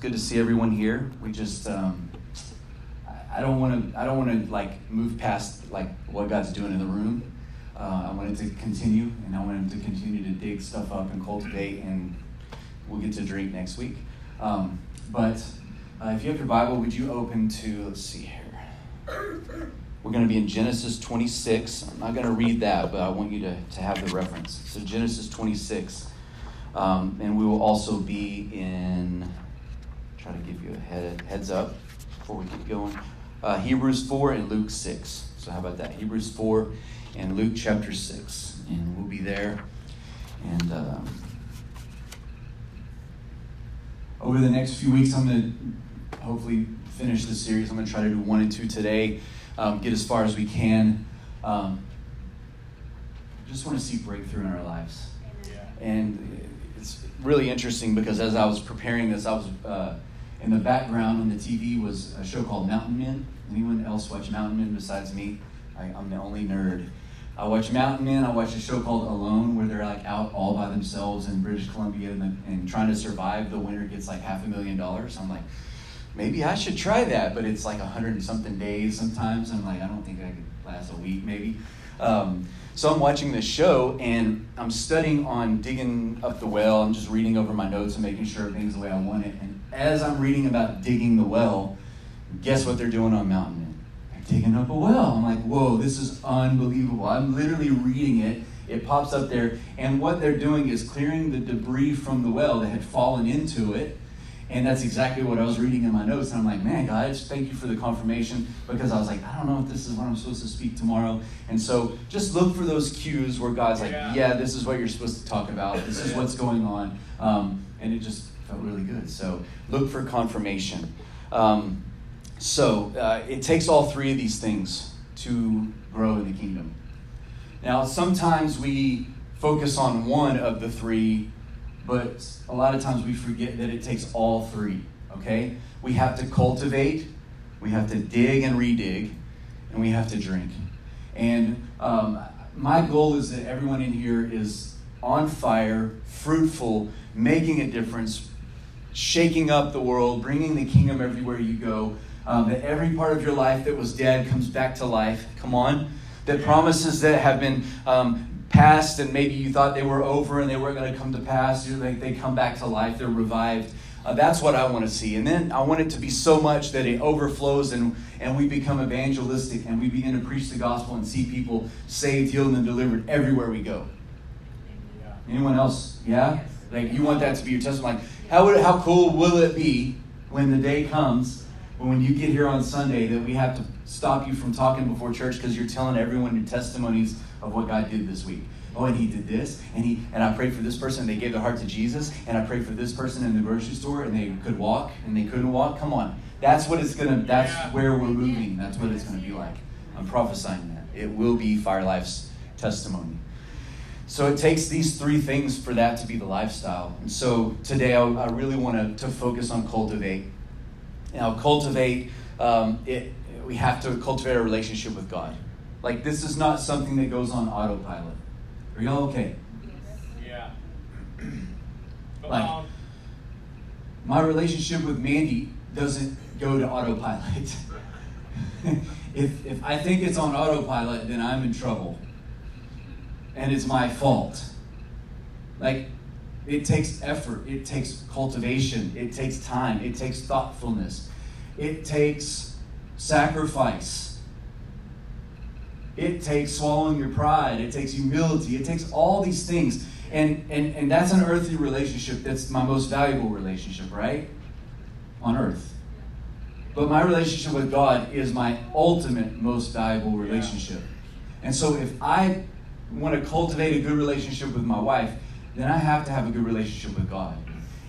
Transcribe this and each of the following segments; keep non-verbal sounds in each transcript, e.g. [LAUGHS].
good to see everyone here. We just, um, I don't want to, I don't want to like move past like what God's doing in the room. Uh, I wanted to continue, and I wanted to continue to dig stuff up and cultivate, and we'll get to drink next week. Um, but uh, if you have your Bible, would you open to, let's see here. We're going to be in Genesis 26. I'm not going to read that, but I want you to, to have the reference. So, Genesis 26. Um, and we will also be in, try to give you a head, heads up before we get going. Uh, Hebrews 4 and Luke 6. So, how about that? Hebrews 4 and Luke chapter 6. And we'll be there. And um, over the next few weeks, I'm going to hopefully finish the series. I'm going to try to do one and two today, um, get as far as we can. Um, just want to see breakthrough in our lives. And it's really interesting because as I was preparing this, I was uh, in the background on the TV was a show called Mountain Men. Anyone else watch Mountain Men besides me? I, I'm the only nerd. I watch Mountain Men. I watch a show called Alone, where they're like out all by themselves in British Columbia and, the, and trying to survive. The winner gets like half a million dollars. I'm like, maybe I should try that, but it's like a hundred and something days sometimes. I'm like, I don't think I could last a week, maybe. Um, so I'm watching this show and I'm studying on digging up the well. I'm just reading over my notes and making sure everything's the way I want it. And as I'm reading about digging the well, guess what they're doing on Mountain Men? They're digging up a well. I'm like, whoa, this is unbelievable. I'm literally reading it. It pops up there. And what they're doing is clearing the debris from the well that had fallen into it and that's exactly what I was reading in my notes. And I'm like, man, guys, thank you for the confirmation because I was like, I don't know if this is what I'm supposed to speak tomorrow. And so just look for those cues where God's like, yeah, yeah this is what you're supposed to talk about. This is what's going on. Um, and it just felt really good. So look for confirmation. Um, so uh, it takes all three of these things to grow in the kingdom. Now, sometimes we focus on one of the three but a lot of times we forget that it takes all three, okay? We have to cultivate, we have to dig and redig, and we have to drink. And um, my goal is that everyone in here is on fire, fruitful, making a difference, shaking up the world, bringing the kingdom everywhere you go. Um, that every part of your life that was dead comes back to life. Come on. That promises that have been um, past and maybe you thought they were over and they weren't going to come to pass. They, they come back to life, they're revived. Uh, that's what I want to see. And then I want it to be so much that it overflows and, and we become evangelistic and we begin to preach the gospel and see people saved, healed, and delivered everywhere we go. Anyone else? Yeah? Like you want that to be your testimony. How, would, how cool will it be when the day comes when you get here on Sunday that we have to stop you from talking before church because you're telling everyone your testimonies of what God did this week. Oh, and he did this, and he and I prayed for this person, and they gave their heart to Jesus, and I prayed for this person in the grocery store, and they could walk, and they couldn't walk. Come on, that's what it's gonna. That's where we're moving. That's what it's gonna be like. I'm prophesying that it will be Fire Life's testimony. So it takes these three things for that to be the lifestyle. And so today I, I really want to focus on cultivate. Now, cultivate, um, it, we have to cultivate a relationship with God. Like, this is not something that goes on autopilot. Are y'all okay? Yeah. [CLEARS THROAT] like, my relationship with Mandy doesn't go to autopilot. [LAUGHS] if, if I think it's on autopilot, then I'm in trouble. And it's my fault. Like, it takes effort, it takes cultivation, it takes time, it takes thoughtfulness, it takes sacrifice. It takes swallowing your pride. It takes humility. It takes all these things. And, and, and that's an earthly relationship. That's my most valuable relationship, right? On earth. But my relationship with God is my ultimate most valuable relationship. And so if I want to cultivate a good relationship with my wife, then I have to have a good relationship with God.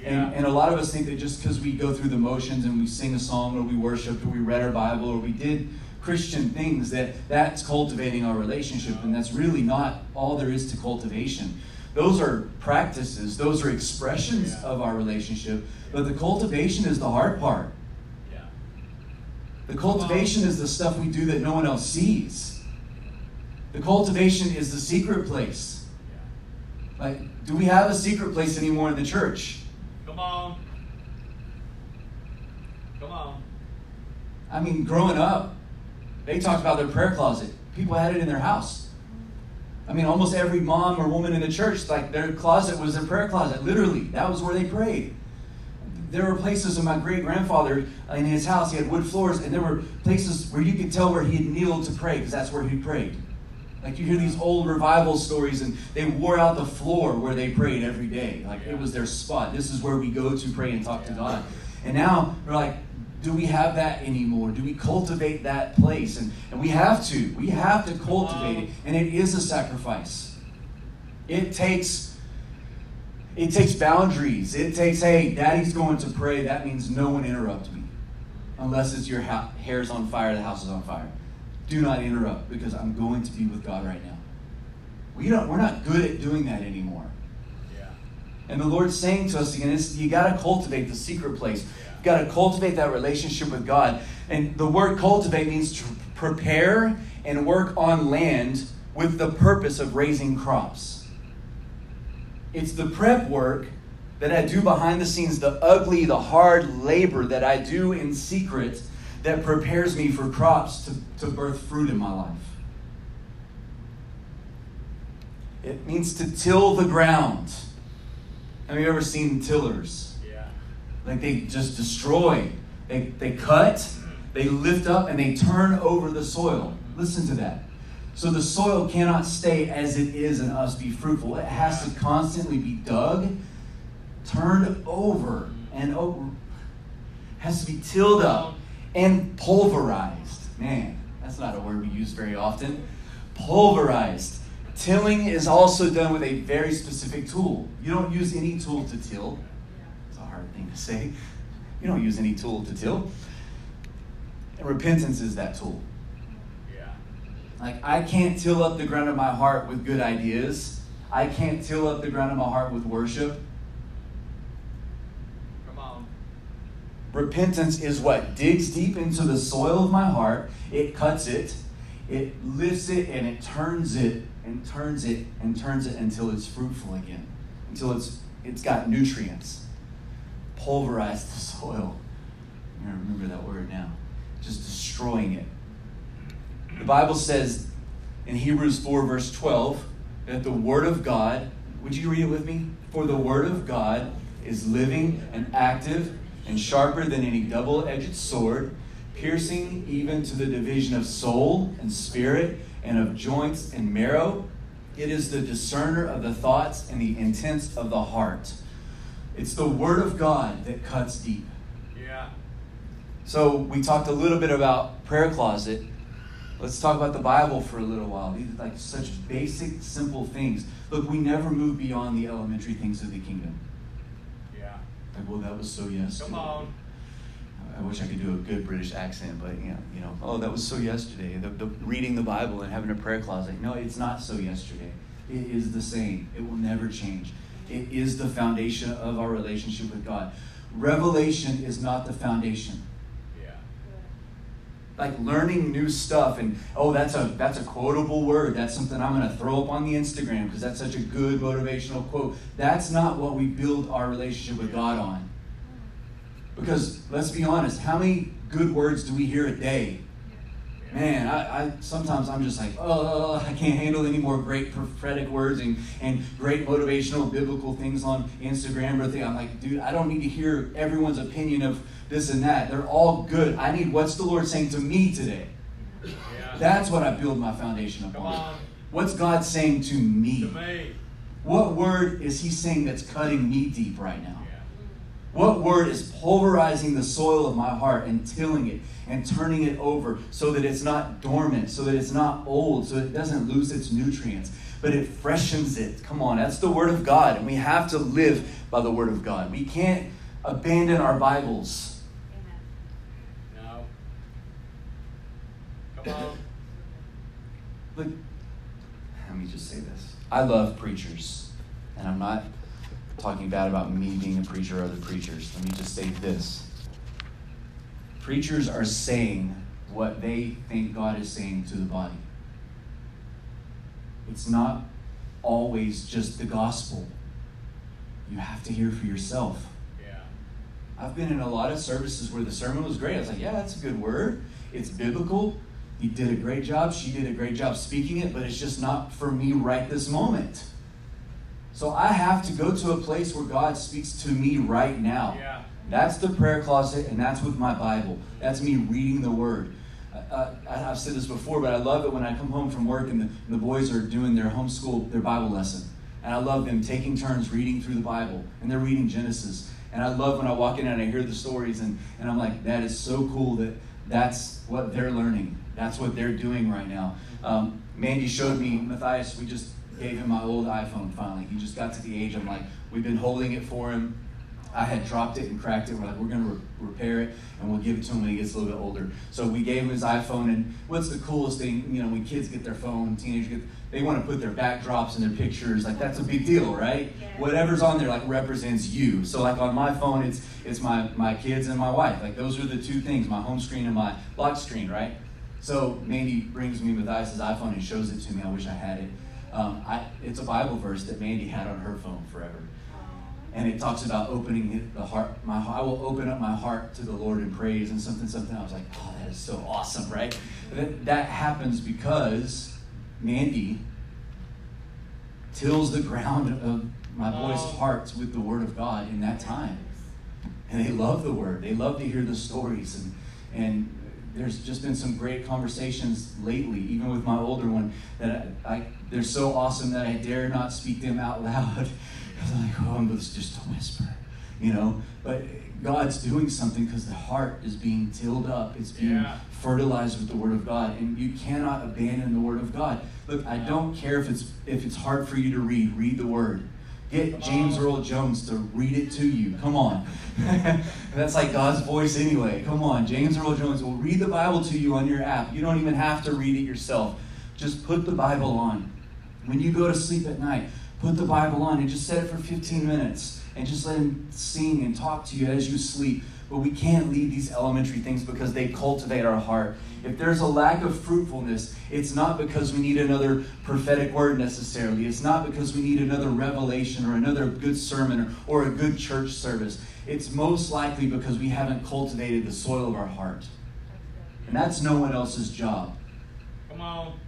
Yeah. And, and a lot of us think that just because we go through the motions and we sing a song or we worship or we read our Bible or we did Christian things that that's cultivating our relationship, and that's really not all there is to cultivation. Those are practices, those are expressions yeah. of our relationship, but the cultivation is the hard part. Yeah. The cultivation is the stuff we do that no one else sees. The cultivation is the secret place. Like, do we have a secret place anymore in the church? Come on. Come on. I mean, growing up, they talked about their prayer closet. People had it in their house. I mean, almost every mom or woman in the church, like their closet was their prayer closet. Literally, that was where they prayed. There were places in my great grandfather in his house, he had wood floors, and there were places where you could tell where he had kneeled to pray because that's where he prayed. Like you hear these old revival stories, and they wore out the floor where they prayed every day. Like it was their spot. This is where we go to pray and talk to God. And now we're like, do we have that anymore? Do we cultivate that place? And, and we have to. We have to cultivate it. And it is a sacrifice. It takes it takes boundaries. It takes, hey, daddy's going to pray. That means no one interrupt me. Unless it's your ha- hair's on fire, the house is on fire. Do not interrupt because I'm going to be with God right now. We don't, we're not good at doing that anymore. Yeah. And the Lord's saying to us again, you got to cultivate the secret place. You got to cultivate that relationship with God. And the word cultivate means to prepare and work on land with the purpose of raising crops. It's the prep work that I do behind the scenes, the ugly, the hard labor that I do in secret that prepares me for crops to, to birth fruit in my life. It means to till the ground. Have you ever seen tillers? Yeah. Like they just destroy. They, they cut, they lift up, and they turn over the soil. Listen to that. So the soil cannot stay as it is and us be fruitful. It has to constantly be dug, turned over, and over. Has to be tilled up and pulverized. Man, that's not a word we use very often. Pulverized. Tilling is also done with a very specific tool. You don't use any tool to till. It's a hard thing to say. You don't use any tool to till. And repentance is that tool. Yeah. Like, I can't till up the ground of my heart with good ideas. I can't till up the ground of my heart with worship. Come on. Repentance is what digs deep into the soil of my heart, it cuts it, it lifts it, and it turns it and turns it and turns it until it's fruitful again, until it's it's got nutrients. Pulverize the soil. I remember that word now. Just destroying it. The Bible says in Hebrews 4, verse 12, that the Word of God, would you read it with me? For the Word of God is living and active and sharper than any double edged sword, piercing even to the division of soul and spirit and of joints and marrow. It is the discerner of the thoughts and the intents of the heart. It's the Word of God that cuts deep. Yeah. So we talked a little bit about prayer closet. Let's talk about the Bible for a little while. These are like such basic, simple things. Look, we never move beyond the elementary things of the kingdom. Well, that was so yesterday. Come on. I wish I could do a good British accent, but you know, you know, oh, that was so yesterday. The, the reading the Bible and having a prayer closet. No, it's not so yesterday. It is the same. It will never change. It is the foundation of our relationship with God. Revelation is not the foundation. Like learning new stuff and oh, that's a that's a quotable word. That's something I'm going to throw up on the Instagram because that's such a good motivational quote. That's not what we build our relationship with God on. Because let's be honest, how many good words do we hear a day? Man, I, I sometimes I'm just like, oh, oh, I can't handle any more great prophetic words and, and great motivational biblical things on Instagram or thing. I'm like, dude, I don't need to hear everyone's opinion of this and that. They're all good. I need what's the Lord saying to me today. Yeah. That's what I build my foundation upon. on. What's God saying to To me? me. What word is He saying that's cutting me deep right now? What word is pulverizing the soil of my heart and tilling it and turning it over so that it's not dormant, so that it's not old, so it doesn't lose its nutrients, but it freshens it? Come on, that's the Word of God, and we have to live by the Word of God. We can't abandon our Bibles. No. Come on. Look, let me just say this. I love preachers, and I'm not talking bad about me being a preacher or other preachers. Let me just say this. Preachers are saying what they think God is saying to the body. It's not always just the gospel. You have to hear for yourself. Yeah. I've been in a lot of services where the sermon was great. I was like, yeah, that's a good word. It's biblical. He did a great job. She did a great job speaking it, but it's just not for me right this moment. So I have to go to a place where God speaks to me right now. Yeah. That's the prayer closet, and that's with my Bible. That's me reading the Word. Uh, I've said this before, but I love it when I come home from work and the, the boys are doing their homeschool, their Bible lesson. And I love them taking turns reading through the Bible, and they're reading Genesis. And I love when I walk in and I hear the stories, and, and I'm like, that is so cool that that's what they're learning. That's what they're doing right now. Um, Mandy showed me, Matthias, we just gave him my old iPhone finally. He just got to the age, I'm like, we've been holding it for him. I had dropped it and cracked it. We're like, we're going to re- repair it and we'll give it to him when he gets a little bit older. So we gave him his iPhone. And what's the coolest thing? You know, when kids get their phone, teenagers get, they want to put their backdrops and their pictures. Like that's a big deal, right? Yeah. Whatever's on there like represents you. So like on my phone, it's it's my my kids and my wife. Like those are the two things: my home screen and my lock screen, right? So Mandy brings me Matthias' iPhone and shows it to me. I wish I had it. Um, I, it's a Bible verse that Mandy had on her phone forever and it talks about opening the heart. My I will open up my heart to the Lord in praise and something something. I was like, oh, that is so awesome, right? That, that happens because Mandy tills the ground of my boys' hearts with the Word of God in that time, and they love the Word. They love to hear the stories and and. There's just been some great conversations lately, even with my older one, that I, I they're so awesome that I dare not speak them out loud. [LAUGHS] I was like, oh, I'm just a whisper, you know. But God's doing something because the heart is being tilled up. It's being Yeah. fertilized with the Word of God, and you cannot abandon the Word of God. Look, I don't care if it's if it's hard for you to read. Read the Word. Get James. Earl Jones to read it to you. Come on. [LAUGHS] That's like God's voice anyway. Come on. James Earl Jones will read the Bible to you on your app. You don't even have to read it yourself. Just put the Bible on. When you go to sleep at night, put the Bible on and just set it for 15 minutes and just let Him sing and talk to you as you sleep. But we can't leave these elementary things because they cultivate our heart. If there's a lack of fruitfulness, it's not because we need another prophetic word necessarily. It's not because we need another revelation or another good sermon or, or a good church service. It's most likely because we haven't cultivated the soil of our heart. And that's no one else's job. Come on.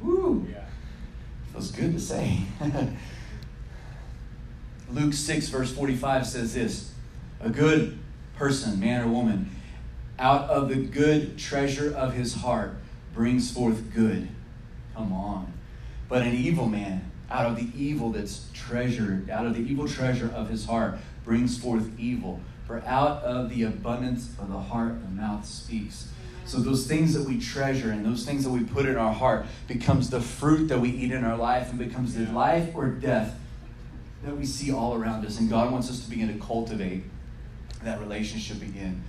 Woo! Yeah. Feels good to say. [LAUGHS] Luke 6, verse 45 says this A good person, man or woman, out of the good treasure of his heart brings forth good. Come on. But an evil man, out of the evil that's treasured, out of the evil treasure of his heart, brings forth evil. For out of the abundance of the heart, the mouth speaks. So those things that we treasure and those things that we put in our heart becomes the fruit that we eat in our life and becomes the life or death that we see all around us. And God wants us to begin to cultivate that relationship again.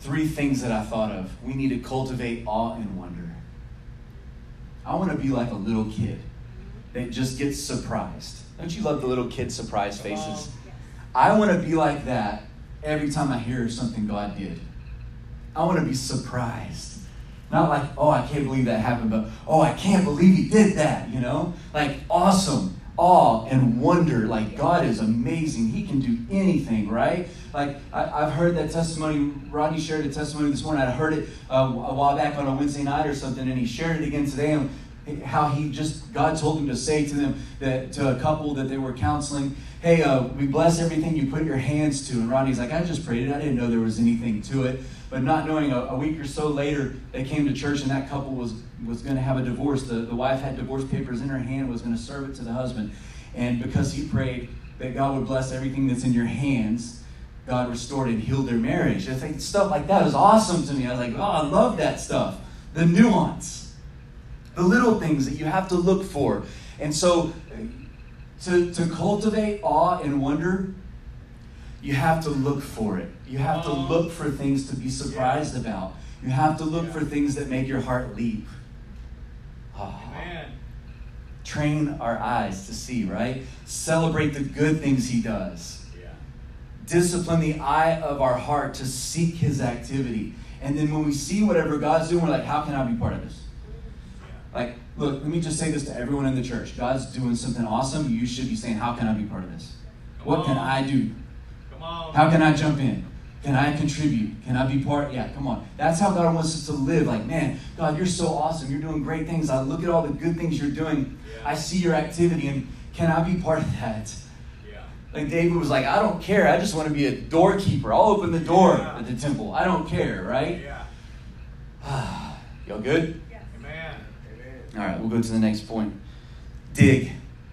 Three things that I thought of. We need to cultivate awe and wonder. I want to be like a little kid that just gets surprised. Don't you love the little kid surprise faces? I want to be like that every time I hear something God did. I want to be surprised. Not like, oh, I can't believe that happened, but oh, I can't believe he did that, you know? Like, awesome, awe, and wonder. Like, God is amazing. He can do anything, right? Like, I, I've heard that testimony. Rodney shared a testimony this morning. I heard it uh, a while back on a Wednesday night or something, and he shared it again today. And how he just, God told him to say to them, that to a couple that they were counseling, hey, uh, we bless everything you put your hands to. And Rodney's like, I just prayed it. I didn't know there was anything to it. But not knowing a, a week or so later, they came to church and that couple was, was going to have a divorce. The, the wife had divorce papers in her hand, was going to serve it to the husband. And because he prayed that God would bless everything that's in your hands, God restored and healed their marriage. I think stuff like that is awesome to me. I was like, oh, I love that stuff. The nuance, the little things that you have to look for. And so to, to cultivate awe and wonder, you have to look for it. You have to Oh. look for things to be surprised about. You have to look Yeah. for things that make your heart leap. Ah. Amen. Train our eyes to see, right? Celebrate the good things He does. Yeah. Discipline the eye of our heart to seek His activity. And then when we see whatever God's doing, we're like, how can I be part of this? Like, look, let me just say this to everyone in the church. God's doing something awesome. You should be saying, How can I be part of this? What can I do? On. How can I jump in? Can I contribute? Can I be part? Yeah, come on. That's how God wants us to live. Like, man, God, you're so awesome. You're doing great things. I look at all the good things you're doing. Yeah. I see your activity, and can I be part of that? Yeah. Like David was like, I don't care. I just want to be a doorkeeper. I'll open the door Yeah. at the temple. I don't care, right? Yeah. [SIGHS] Y'all good? Amen. Amen. All right, we'll go to the next point. Dig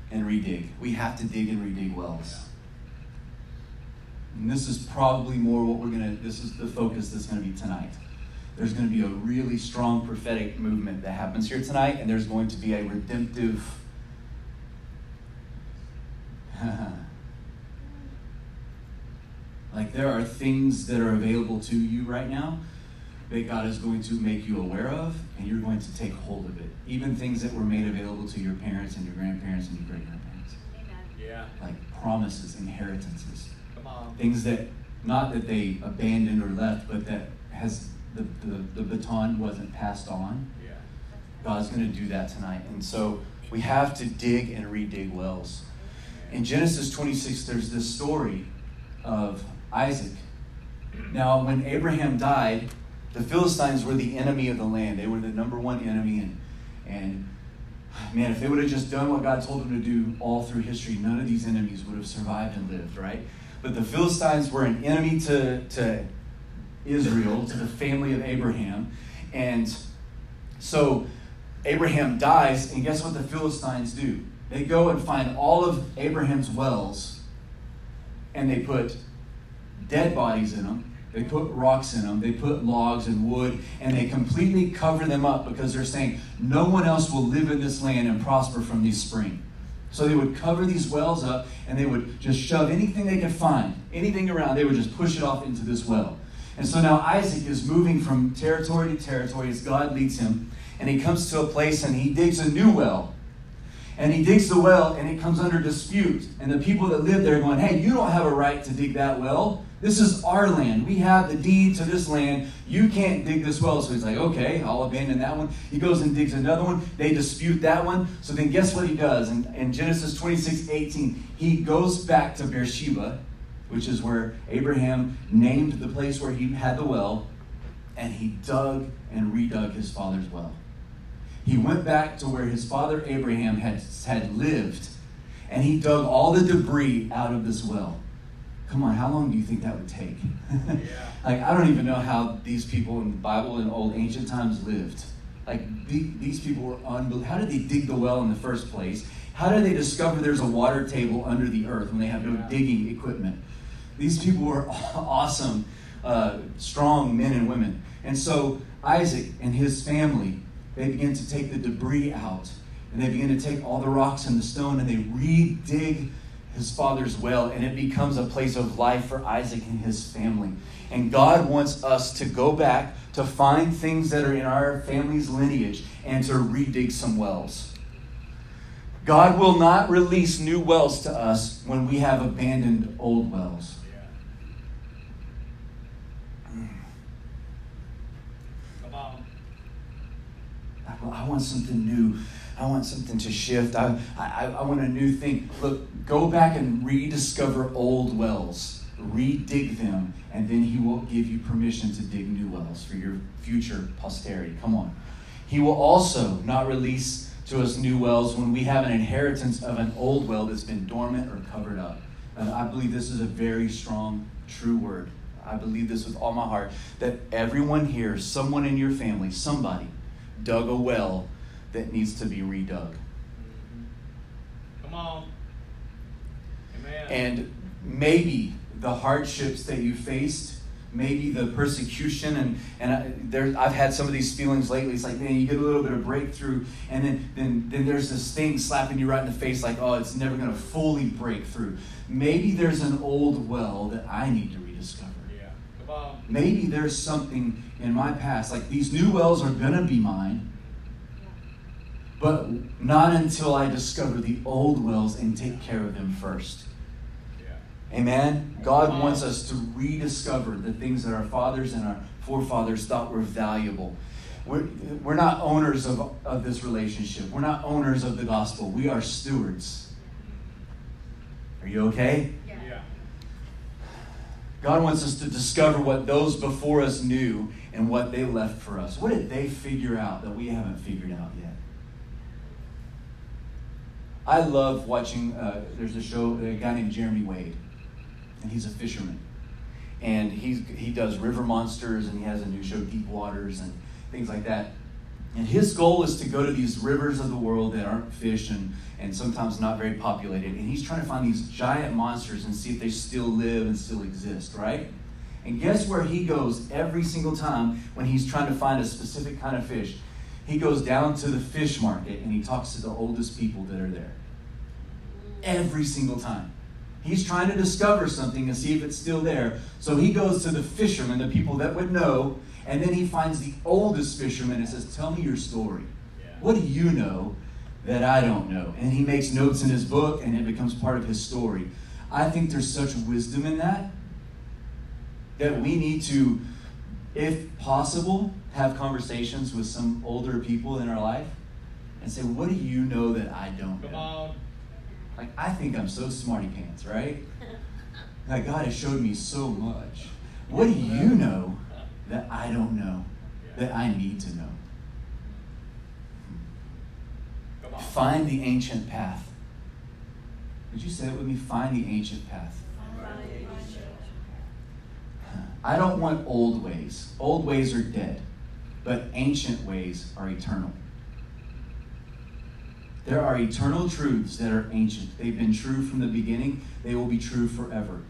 and redig. We have to dig and redig wells. And this is probably more what we're going to, this is the focus that's going to be tonight. There's going to be a really strong prophetic movement that happens here tonight, and there's going to be a redemptive. [LAUGHS] like there are things that are available to you right now that God is going to make you aware of, and you're going to take hold of it. Even things that were made available to your parents and your grandparents and your great grandparents, Yeah. like promises, inheritances, Things that not that they abandoned or left, but that has the, the, the baton wasn't passed on. Yeah. God's going to do that tonight, and so we have to dig and redig wells. In Genesis 26, there's this story of Isaac. Now, when Abraham died, the Philistines were the enemy of the land. They were the number one enemy. And, and man, if they would have just done what God told them to do all through history, none of these enemies would have survived and lived, right? But the Philistines were an enemy to, to Israel, to the family of Abraham. And so Abraham dies, and guess what the Philistines do? They go and find all of Abraham's wells, and they put dead bodies in them. They put rocks in them. They put logs and wood, and they completely cover them up because they're saying no one else will live in this land and prosper from these spring. So they would cover these wells up, and they would just shove anything they could find, anything around. They would just push it off into this well. And so now Isaac is moving from territory to territory as God leads him, and he comes to a place and he digs a new well. And he digs the well and it comes under dispute. And the people that live there are going, hey, you don't have a right to dig that well. This is our land. We have the deed to this land. You can't dig this well. So he's like, okay, I'll abandon that one. He goes and digs another one. They dispute that one. So then guess what he does? In, in Genesis 26 18, he goes back to Beersheba, which is where Abraham named the place where he had the well, and he dug and redug his father's well. He went back to where his father Abraham had, had lived, and he dug all the debris out of this well. Come on, how long do you think that would take? [LAUGHS] Like, I don't even know how these people in the Bible in old ancient times lived. Like, the, these people were unbelievable. How did they dig the well in the first place? How did they discover there's a water table under the earth when they have no digging equipment? These people were [LAUGHS] awesome, uh, strong men and women. And so Isaac and his family, they begin to take the debris out. And they begin to take all the rocks and the stone and they re-dig his father's well. And it becomes a place of life for Isaac and his family. And God wants us to go back to find things that are in our family's lineage and to redig some wells. God will not release new wells to us when we have abandoned old wells. I want something new. I want something to shift. I, I, I want a new thing. Look, go back and rediscover old wells, redig them, and then He will give you permission to dig new wells for your future posterity. Come on. He will also not release to us new wells when we have an inheritance of an old well that's been dormant or covered up. And I believe this is a very strong, true word. I believe this with all my heart that everyone here, someone in your family, somebody, dug a well that needs to be redug. Come on. And maybe the hardships that you faced, maybe the persecution, and, and I, there, I've had some of these feelings lately. It's like, man, you get a little bit of breakthrough, and then, then, then there's this thing slapping you right in the face, like, oh, it's never going to fully break through. Maybe there's an old well that I need to rediscover. yeah. Come on. Maybe there's something in my past, like these new wells are going to be mine. But not until I discover the old wells and take care of them first. Amen. God wants us to rediscover the things that our fathers and our forefathers thought were valuable. We're, we're not owners of, of this relationship. We're not owners of the gospel. We are stewards. Are you okay? Yeah. God wants us to discover what those before us knew and what they left for us. What did they figure out that we haven't figured out yet? I love watching, uh, there's a show, a guy named Jeremy Wade, and he's a fisherman. And he's, he does river monsters, and he has a new show, Deep Waters, and things like that. And his goal is to go to these rivers of the world that aren't fish and, and sometimes not very populated. And he's trying to find these giant monsters and see if they still live and still exist, right? And guess where he goes every single time when he's trying to find a specific kind of fish? He goes down to the fish market and he talks to the oldest people that are there. Every single time. He's trying to discover something and see if it's still there. So he goes to the fishermen, the people that would know, and then he finds the oldest fisherman and says, Tell me your story. Yeah. What do you know that I don't know? And he makes notes in his book and it becomes part of his story. I think there's such wisdom in that that we need to, if possible, have conversations with some older people in our life and say, What do you know that I don't Come know? on. Like, I think I'm so smarty pants, right? [LAUGHS] Like, God has showed me so much. What do you know that I don't know, that I need to know? Come on. Find the ancient path. Would you say it with me? Find the ancient path. I don't want old ways. Old ways are dead, but ancient ways are eternal. There are eternal truths that are ancient. They've been true from the beginning, they will be true forever.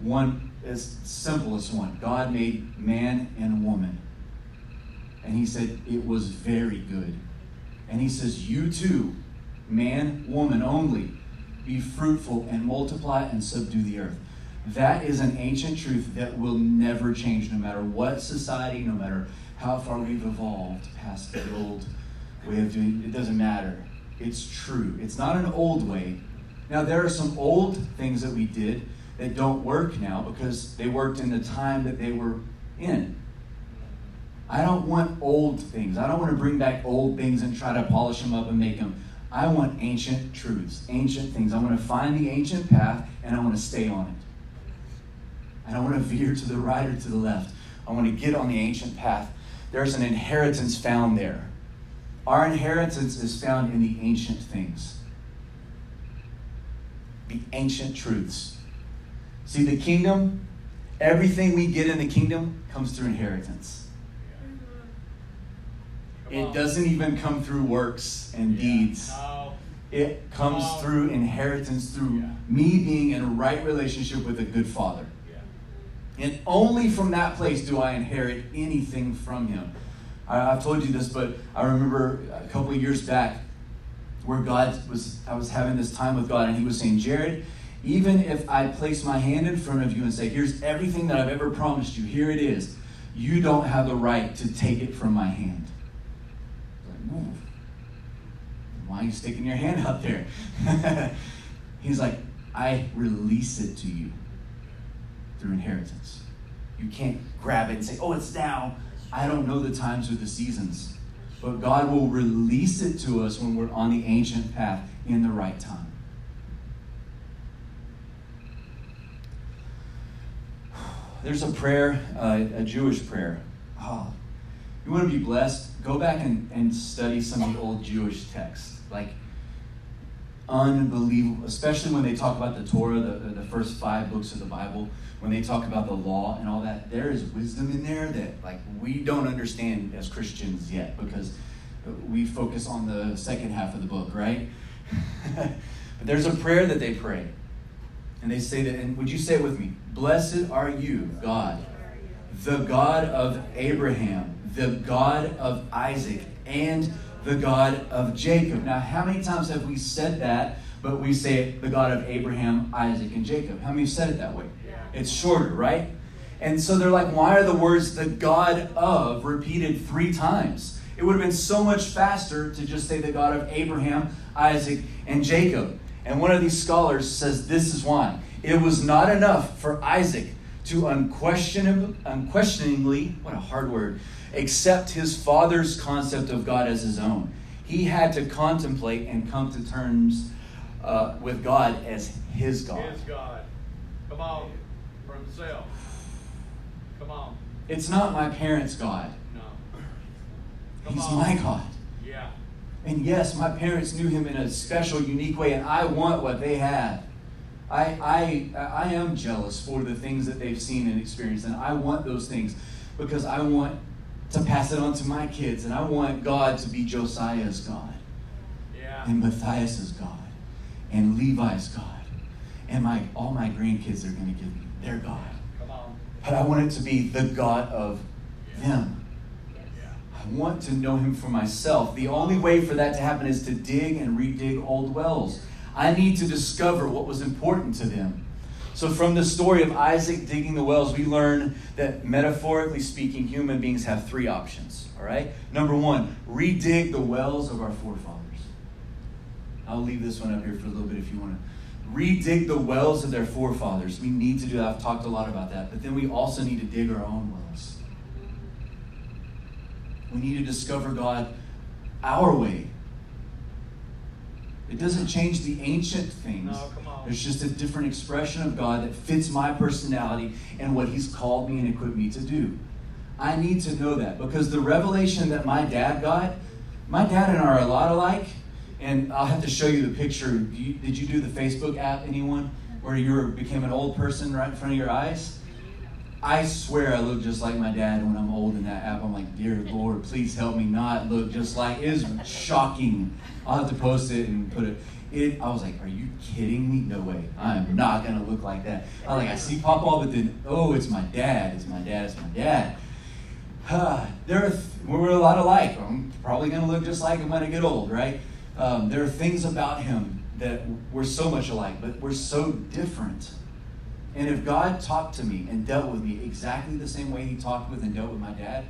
One as simplest one God made man and woman. And he said it was very good. And he says, You too, man, woman only, be fruitful and multiply and subdue the earth. That is an ancient truth that will never change no matter what society, no matter how far we've evolved past the old way of doing it. doesn't matter. It's true. It's not an old way. Now, there are some old things that we did that don't work now because they worked in the time that they were in. I don't want old things. I don't want to bring back old things and try to polish them up and make them. I want ancient truths, ancient things. I want to find the ancient path and I want to stay on it. I don't want to veer to the right or to the left. I want to get on the ancient path. There's an inheritance found there. Our inheritance is found in the ancient things, the ancient truths. See, the kingdom, everything we get in the kingdom comes through inheritance. Mm-hmm. It doesn't even come through works and Yeah. deeds. No. It comes through inheritance, through Yeah. me being in a right relationship with a good father. Yeah. And only from that place do I inherit anything from him. I, I've told you this, but I remember a couple of years back where God was, I was having this time with God, and He was saying, Jared, even if I place my hand in front of you and say, here's everything that I've ever promised you, here it is, you don't have the right to take it from my hand. Like, why are you sticking your hand out there? [LAUGHS] He's like, I release it to you through inheritance. You can't grab it and say, oh, it's now. I don't know the times or the seasons. But God will release it to us when we're on the ancient path in the right time. There's a prayer, uh, a Jewish prayer. Oh, you want to be blessed? Go back and, and study some of the old Jewish texts. Like, unbelievable, especially when they talk about the Torah, the, the first five books of the Bible, when they talk about the law and all that, there is wisdom in there that like we don't understand as Christians yet because we focus on the second half of the book, right? [LAUGHS] but there's a prayer that they pray. And they say that, and would you say it with me? Blessed are you, God, the God of Abraham, the God of Isaac, and the God of Jacob. Now, how many times have we said that, but we say the God of Abraham, Isaac, and Jacob? How many have said it that way? It's shorter, right? And so they're like, why are the words the God of repeated three times? It would have been so much faster to just say the God of Abraham, Isaac, and Jacob. And one of these scholars says this is why. It was not enough for Isaac to unquestionably, unquestioningly, what a hard word, accept his father's concept of God as his own. He had to contemplate and come to terms uh, with God as his God. His God. Come on. Yourself. Come on. It's not my parents' God. No. Come He's on. my God. Yeah. And yes, my parents knew him in a special, unique way, and I want what they had. I, I, I am jealous for the things that they've seen and experienced, and I want those things because I want to pass it on to my kids, and I want God to be Josiah's God, Yeah. and Matthias's God, and Levi's God, and my all my grandkids are going to give me their God. But I want it to be the God of them. I want to know him for myself. The only way for that to happen is to dig and redig old wells. I need to discover what was important to them. So, from the story of Isaac digging the wells, we learn that metaphorically speaking, human beings have three options. All right? Number one, redig the wells of our forefathers. I'll leave this one up here for a little bit if you want to. Redig the wells of their forefathers. We need to do that. I've talked a lot about that. But then we also need to dig our own wells. We need to discover God our way. It doesn't change the ancient things. No. There's just a different expression of God that fits my personality and what He's called me and equipped me to do. I need to know that because the revelation that my dad got, my dad and I are a lot alike. And I'll have to show you the picture. You- Did you do the Facebook app, anyone? Where you became an old person right in front of your eyes? I swear I look just like my dad when I'm old in that app. I'm like, dear Lord, please help me not look just like. It is shocking. I'll have to post it and put it. It. I was like, are you kidding me? No way. I am not gonna look like that. I like I see Papa, but then oh, it's my dad. It's my dad. It's my dad. [SIGHS] There are th- we're a lot alike. I'm probably gonna look just like him when I get old, right? Um, there are things about him that we're so much alike, but we're so different. And if God talked to me and dealt with me exactly the same way He talked with and dealt with my dad,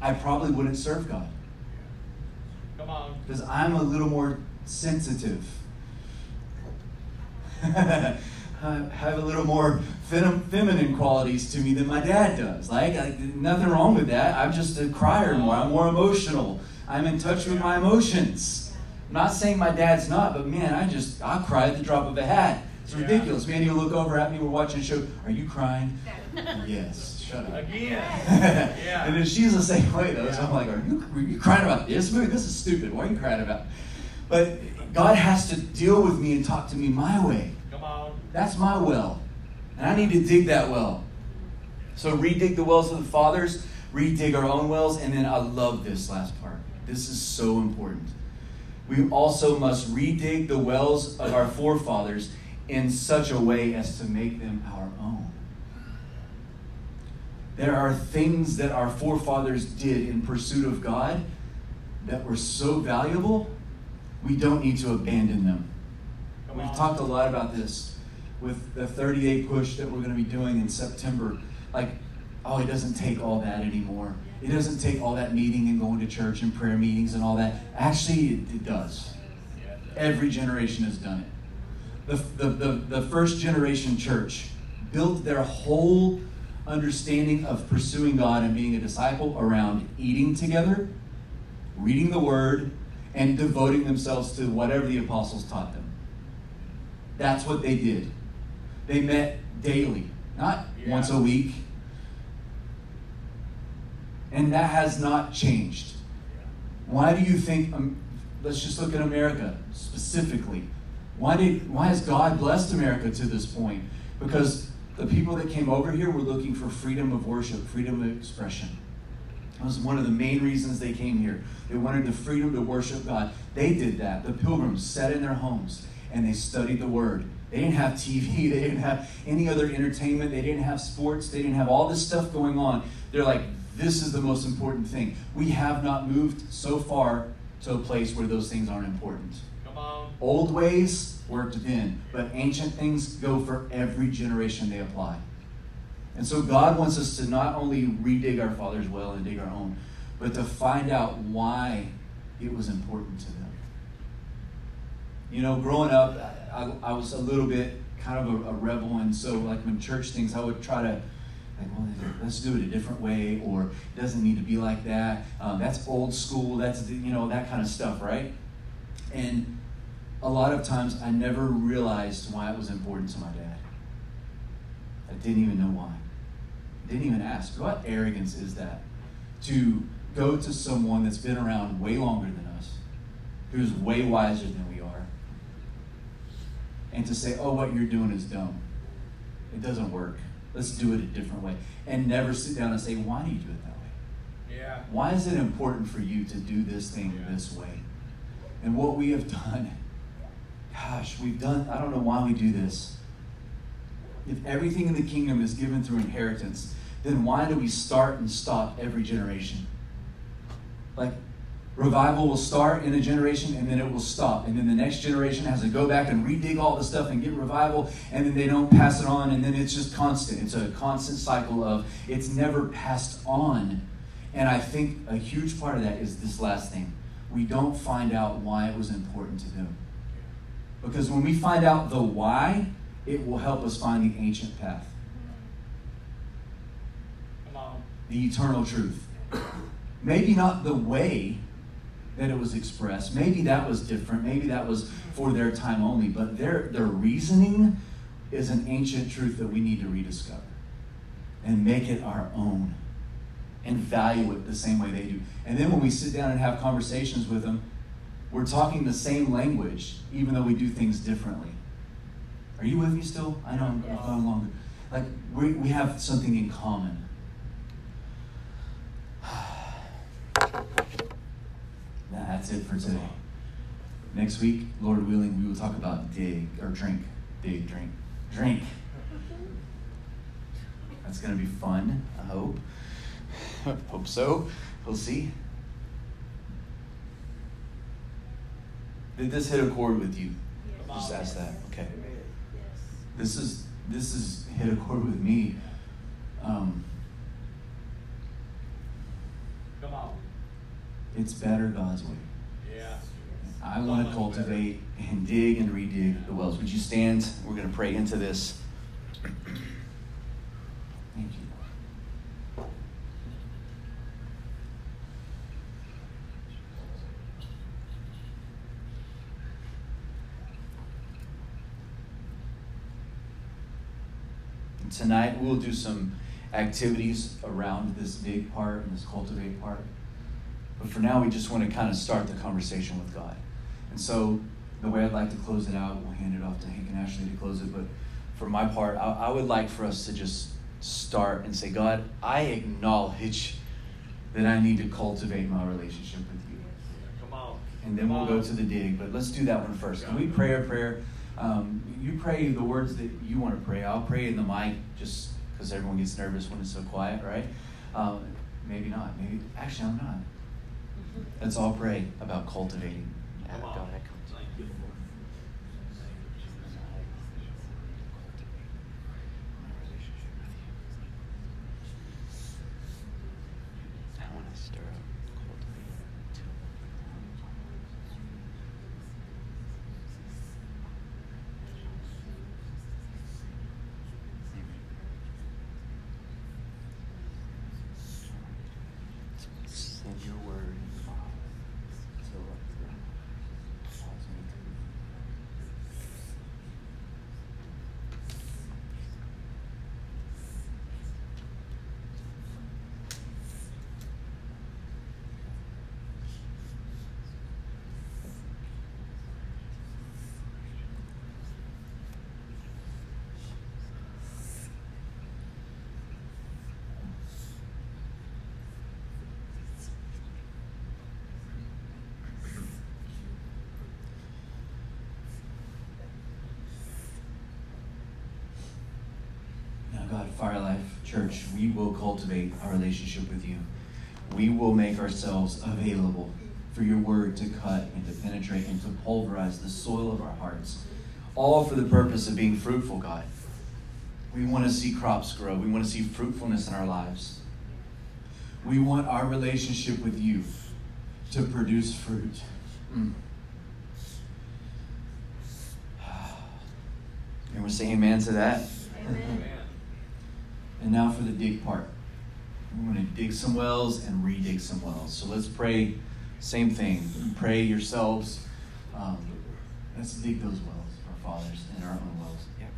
I probably wouldn't serve God Come on. because I'm a little more sensitive. [LAUGHS] I have a little more fem- feminine qualities to me than my dad does. Like, I, nothing wrong with that. I'm just a crier more. I'm more emotional. I'm in touch with my emotions. I'm not saying my dad's not, but man, I just I cry at the drop of a hat. It's Yeah. ridiculous. Man, you look over at me. We're watching a show. Are you crying? [LAUGHS] yes. Shut up. Again. [LAUGHS] yeah. And then she's the same way though. So I'm like, are you, are you crying about this movie? This is stupid. What are you crying about? But God has to deal with me and talk to me my way. Come on. That's my well. And I need to dig that well. So redig the wells of the fathers, redig our own wells, and then I love this last part. This is so important. We also must redig the wells of our forefathers in such a way as to make them our own. There are things that our forefathers did in pursuit of God that were so valuable, we don't need to abandon them. We've talked a lot about this with the 30 day push that we're going to be doing in September. Like, oh, it doesn't take all that anymore. It doesn't take all that meeting and going to church and prayer meetings and all that. Actually, it, it does. Every generation has done it. The, the, the, the first generation church built their whole understanding of pursuing God and being a disciple around eating together, reading the word, and devoting themselves to whatever the apostles taught them. That's what they did. They met daily, not Yeah. once a week. And that has not changed. Why do you think? Um, let's just look at America specifically. Why did? Why has God blessed America to this point? Because the people that came over here were looking for freedom of worship, freedom of expression. That was one of the main reasons they came here. They wanted the freedom to worship God. They did that. The pilgrims sat in their homes and they studied the Word. They didn't have TV. [LAUGHS] They didn't have any other entertainment. They didn't have sports. They didn't have all this stuff going on. They're like, this is the most important thing. We have not moved so far to a place where those things aren't important. Come on. Old ways worked then, but ancient things go for every generation they apply. And so God wants us to not only redig our father's well and dig our own, but to find out why it was important to them. You know, growing up, I, I was a little bit kind of a, a rebel, and so like when church things, I would try to like, well, let's do it a different way, or it doesn't need to be like that. Um, that's old school. That's you know that kind of stuff, right? And a lot of times, I never realized why it was important to my dad. I didn't even know why. Didn't even ask. What arrogance is that? To go to someone that's been around way longer than us, who's way wiser than we are, and to say, oh, what you're doing is dumb. It doesn't work. Let's do it a different way. And never sit down and say, why do you do it that way? Yeah. Why is it important for you to do this thing Yeah. this way? And what we have done, gosh, we've done, I don't know why we do this. If everything in the kingdom is given through inheritance, then why do we start and stop every generation? Like, revival will start in a generation and then it will stop. And then the next generation has to go back and redig all the stuff and get revival, and then they don't pass it on, and then it's just constant. It's a constant cycle of it's never passed on. And I think a huge part of that is this last thing. We don't find out why it was important to them. Because when we find out the why, it will help us find the ancient path, the eternal truth. Maybe not the way that it was expressed. Maybe that was different. Maybe that was for their time only. But their, their reasoning is an ancient truth that we need to rediscover and make it our own and value it the same way they do. And then when we sit down and have conversations with them, we're talking the same language, even though we do things differently. Are you with me still? I know I'm I'm going longer. Like, we, we have something in common. That's it for today. Next week, Lord willing, we will talk about dig or drink. Dig, drink, drink. That's going to be fun, I hope. [LAUGHS] hope so. We'll see. Did this hit a chord with you? Just ask that. Okay. This is this is hit a chord with me. Um, Come on. It's better God's way. Yeah. I want to cultivate and dig and redig the wells. Would you stand? We're going to pray into this. Thank you. Tonight we'll do some activities around this dig part and this cultivate part. But for now, we just want to kind of start the conversation with God. And so, the way I'd like to close it out, we'll hand it off to Hank and Ashley to close it. But for my part, I, I would like for us to just start and say, God, I acknowledge that I need to cultivate my relationship with you. Come on. And then we'll go to the dig. But let's do that one first. Can we pray a prayer? Um, you pray the words that you want to pray. I'll pray in the mic just because everyone gets nervous when it's so quiet, right? Um, maybe not. Maybe actually, I'm not. Let's all pray about cultivating. Come Go on. ahead, come. Thank you. I want to stir up, cultivate too. Send your word to let the cause me to Now, God, Fire Life Church, we will cultivate our relationship with you. We will make ourselves available for your word to cut and to penetrate and to pulverize the soil of our hearts, all for the purpose of being fruitful, God. We want to see crops grow, we want to see fruitfulness in our lives. We want our relationship with you to produce fruit. Mm. [SIGHS] And we're saying amen to that. Amen. [LAUGHS] And now for the dig part. We're going to dig some wells and redig some wells. So let's pray. Same thing. Pray yourselves. Um, let's dig those wells, our fathers, and our own wells. Yep.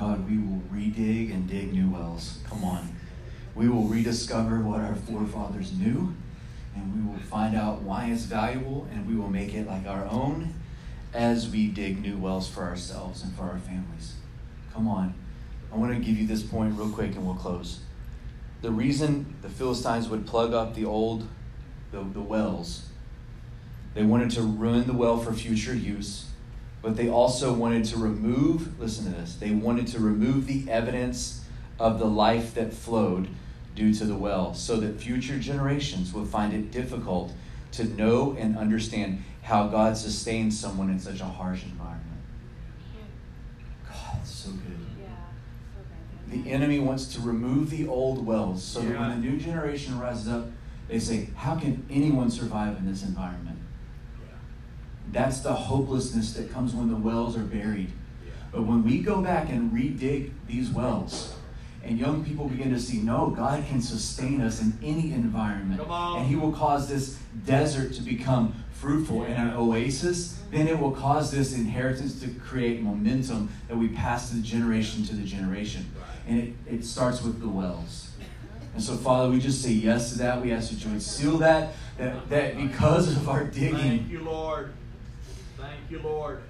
God, we will redig and dig new wells. Come on. We will rediscover what our forefathers knew, and we will find out why it's valuable, and we will make it like our own as we dig new wells for ourselves and for our families. Come on. I want to give you this point real quick and we'll close. The reason the Philistines would plug up the old the, the wells, they wanted to ruin the well for future use, but they also wanted to remove, listen to this, they wanted to remove the evidence of the life that flowed due to the well so that future generations would find it difficult to know and understand how God sustains someone in such a harsh environment. God, it's so good. The enemy wants to remove the old wells so that when Yeah. the new generation rises up, they say, How can anyone survive in this environment? That's the hopelessness that comes when the wells are buried. But when we go back and redig these wells, and young people begin to see, no, God can sustain us in any environment. And He will cause this desert to become fruitful in an oasis, then it will cause this inheritance to create momentum that we pass to the generation to the generation. And it, it starts with the wells. And so, Father, we just say yes to that. We ask that you would seal that, that, that because of our digging, Thank you, Lord. Thank you, Lord.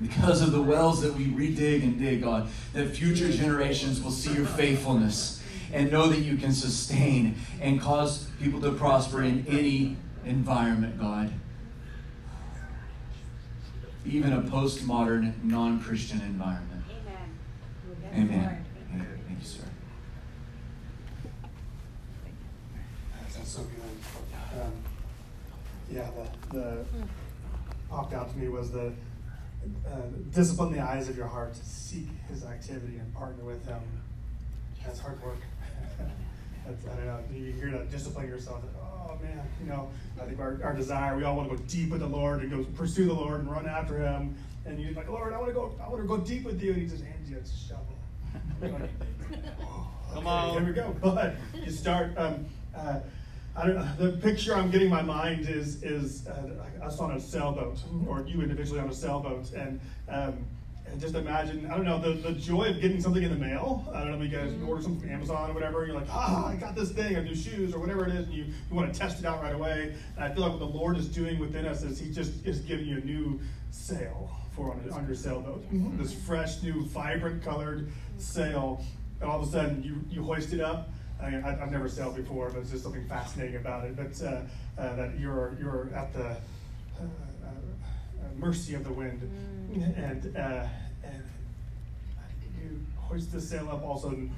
Because of the wells that we redig and dig, God, that future generations will see your faithfulness and know that you can sustain and cause people to prosper in any environment, God. Even a postmodern, non Christian environment. Amen. Amen. Amen. Thank you, sir. That's so good. Um, yeah, the, the popped out to me was the uh, discipline the eyes of your heart to seek His activity and partner with Him. That's hard work. [LAUGHS] That's, I don't know. You hear that discipline yourself. Oh man, you know. I think our, our desire, we all want to go deep with the Lord and go pursue the Lord and run after Him. And you're like, Lord, I want to go. I want to go deep with you. And He just hands you a shovel. Like, [LAUGHS] "Oh, Come on. Here we go. But you start. Um, uh, I don't, the picture I'm getting in my mind is is uh, us on a sailboat, or you individually on a sailboat, and um, and just imagine I don't know the, the joy of getting something in the mail. I don't know if you guys order something from Amazon or whatever. And you're like, ah, I got this thing, or new shoes, or whatever it is, and you, you want to test it out right away. And I feel like what the Lord is doing within us is He just is giving you a new sail for on, on your sailboat. This fresh, new, vibrant colored sail, and all of a sudden you you hoist it up. I mean, I, I've never sailed before, but there's just something fascinating about it. But uh, uh, that you're you're at the uh, uh, mercy of the wind, and uh, and you hoist the sail up. All of a sudden,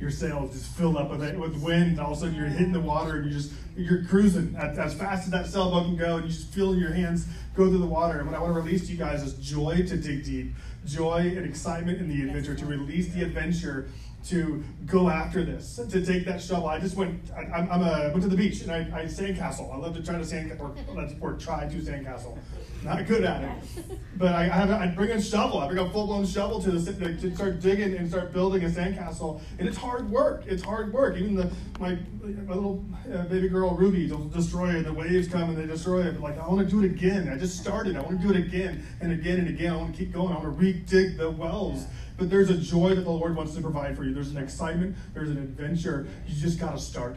your sails just fill up with with wind. All of a sudden, you're hitting the water, and you just you're cruising as, as fast as that sailboat can go, and you just feel your hands go through the water. And what I want to release to you guys is joy to dig deep, joy and excitement in the adventure, to release the adventure to go after this, to take that shovel. I just went. I, I'm, I'm a went to the beach and I, I sandcastle. I love to try to sand or, or try to sandcastle. Not good at it, but I, I have. I bring a shovel. I bring a full blown shovel to the to start digging and start building a sandcastle. And it's hard work. It's hard work. Even the my my little uh, baby girl Ruby will destroy it. The waves come and they destroy it. But like I want to do it again. I just started. I want to do it again and again and again. I want to keep going. I want to re-dig the wells. But there's a joy that the Lord wants to provide for you. There's an excitement. There's an adventure. You just got to start.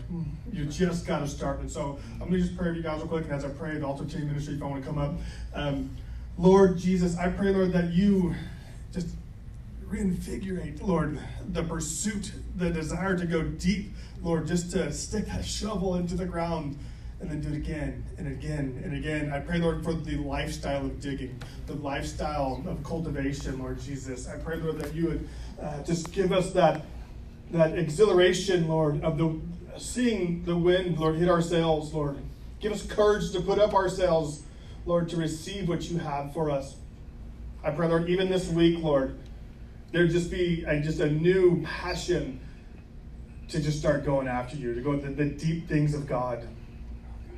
You just got to start. And so I'm going to just pray for you guys real quick. And as I pray, the altar team ministry, if I want to come up. Um, Lord Jesus, I pray, Lord, that you just reinvigorate, Lord, the pursuit, the desire to go deep, Lord, just to stick that shovel into the ground and then do it again and again and again. I pray, Lord, for the lifestyle of digging, the lifestyle of cultivation, Lord Jesus. I pray, Lord, that you would uh, just give us that that exhilaration, Lord, of the seeing the wind, Lord, hit our sails, Lord. Give us courage to put up our sails, Lord, to receive what you have for us. I pray, Lord, even this week, Lord, there'd just be a, just a new passion to just start going after you, to go the, the deep things of God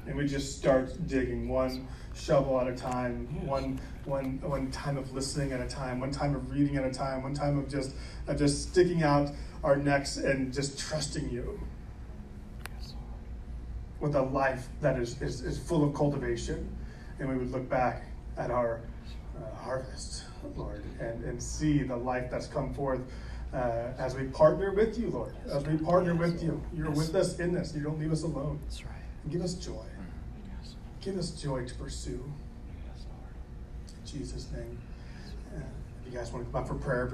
and we just start digging one shovel at a time, one one one time of listening at a time, one time of reading at a time, one time of just of just sticking out our necks and just trusting you with a life that is, is, is full of cultivation. And we would look back at our uh, harvest, Lord, and, and see the life that's come forth uh, as we partner with you, Lord, as we partner with you. You're with us in this. You don't leave us alone. That's right. Give us joy. Give us joy to pursue. In Jesus' name. If you guys want to come up for prayer,